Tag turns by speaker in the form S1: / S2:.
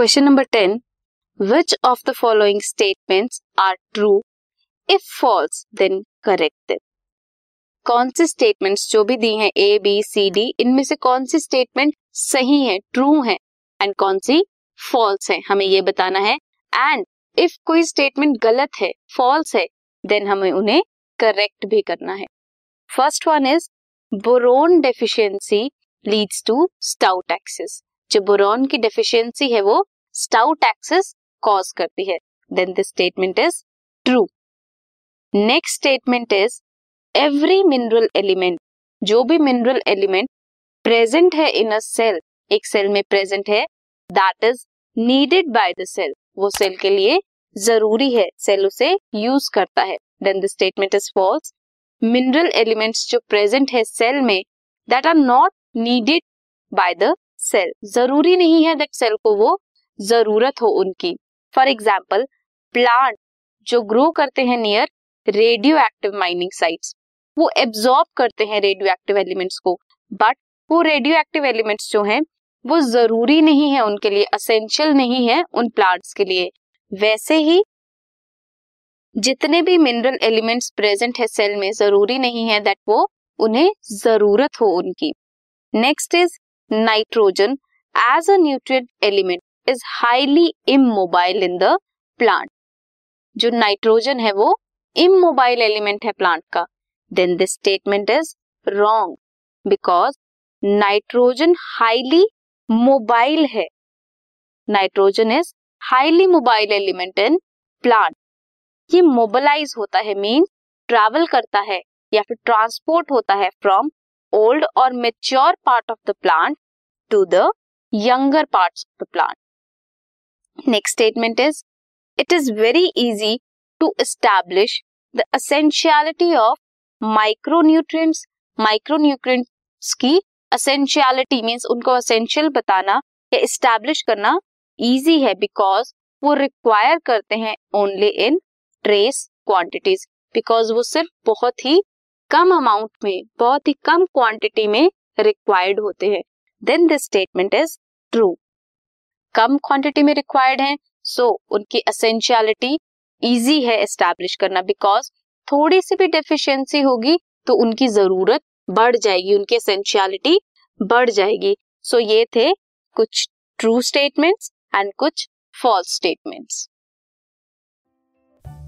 S1: Question number ten which of the following statements are true if false then correct कौन से statements जो भी दी हैं ए बी सी डी इनमें से कौन सी स्टेटमेंट सही है ट्रू है एंड कौन सी फॉल्स है, हमें ये बताना है। एंड इफ़ कोई स्टेटमेंट गलत है फॉल्स है देन हमें उन्हें करेक्ट भी करना है। First one is boron deficiency leads to stout axis जो बोरॉन की डेफिशिएंसी है वो स्टाउट एक्सिस कॉज करती है। Then this statement is true next statement is every mineral element जो भी मिनरल एलिमेंट प्रेजेंट है इन अ सेल एक सेल में प्रेजेंट है that is needed by the cell वो सेल के लिए ज़रूरी है सेल उसे यूज़ करता है। Then the statement is false mineral elements जो प्रेजेंट है सेल में that are not needed by the cell. ज़रूरी नहीं है दैट सेल को वो ज़रूरत हो उनकी। फॉर एग्ज़ाम्पल प्लांट जो ग्रो करते हैं near radioactive mining sites वो एब्जॉर्ब करते हैं रेडियो एक्टिव एलिमेंट्स को। बट वो रेडियो एक्टिव एलिमेंट्स जो हैं, वो ज़रूरी नहीं है उनके लिए असेंशियल नहीं है उन प्लांट्स के लिए। वैसे ही, जितने भी मिनरल एलिमेंट्स प्रेजेंट है सेल में, ज़रूरी नहीं है दैट वो उन्हें ज़रूरत हो उनकी। Next is nitrogen as a nutrient element is highly immobile in the plant जो नाइट्रोजन है वो इमोबाइल एलिमेंट है प्लांट का. Then this statement is wrong because nitrogen highly mobile है. Nitrogen is highly mobile element in plant ये mobilize होता है mean travel करता है या फिर ट्रांसपोर्ट होता है फ्रॉम ओल्ड और mature part of the plant to the younger part of the plant next statement is it is very easy to establish the essentiality of micronutrients micronutrients की essentiality means उनको essential बताना या establish करना easy है because वो require करते हैं only in trace quantities because वो सिर्फ़ बहुत ही कम अमाउंट में बहुत ही कम क्वांटिटी में रिक्वायर्ड होते हैं। Then this statement is true come quantity में रिक्वायर्ड है सो so, उनकी असेंशियलिटी इजी है एस्टैब्लिश करना बिकॉज़ थोड़ी सी भी डेफिशिएंसी होगी तो उनकी ज़रूरत बढ़ जाएगी उनकी असेंशियलिटी बढ़ जाएगी। सो so, ये थे कुछ ट्रू स्टेटमेंट्स एंड कुछ false statements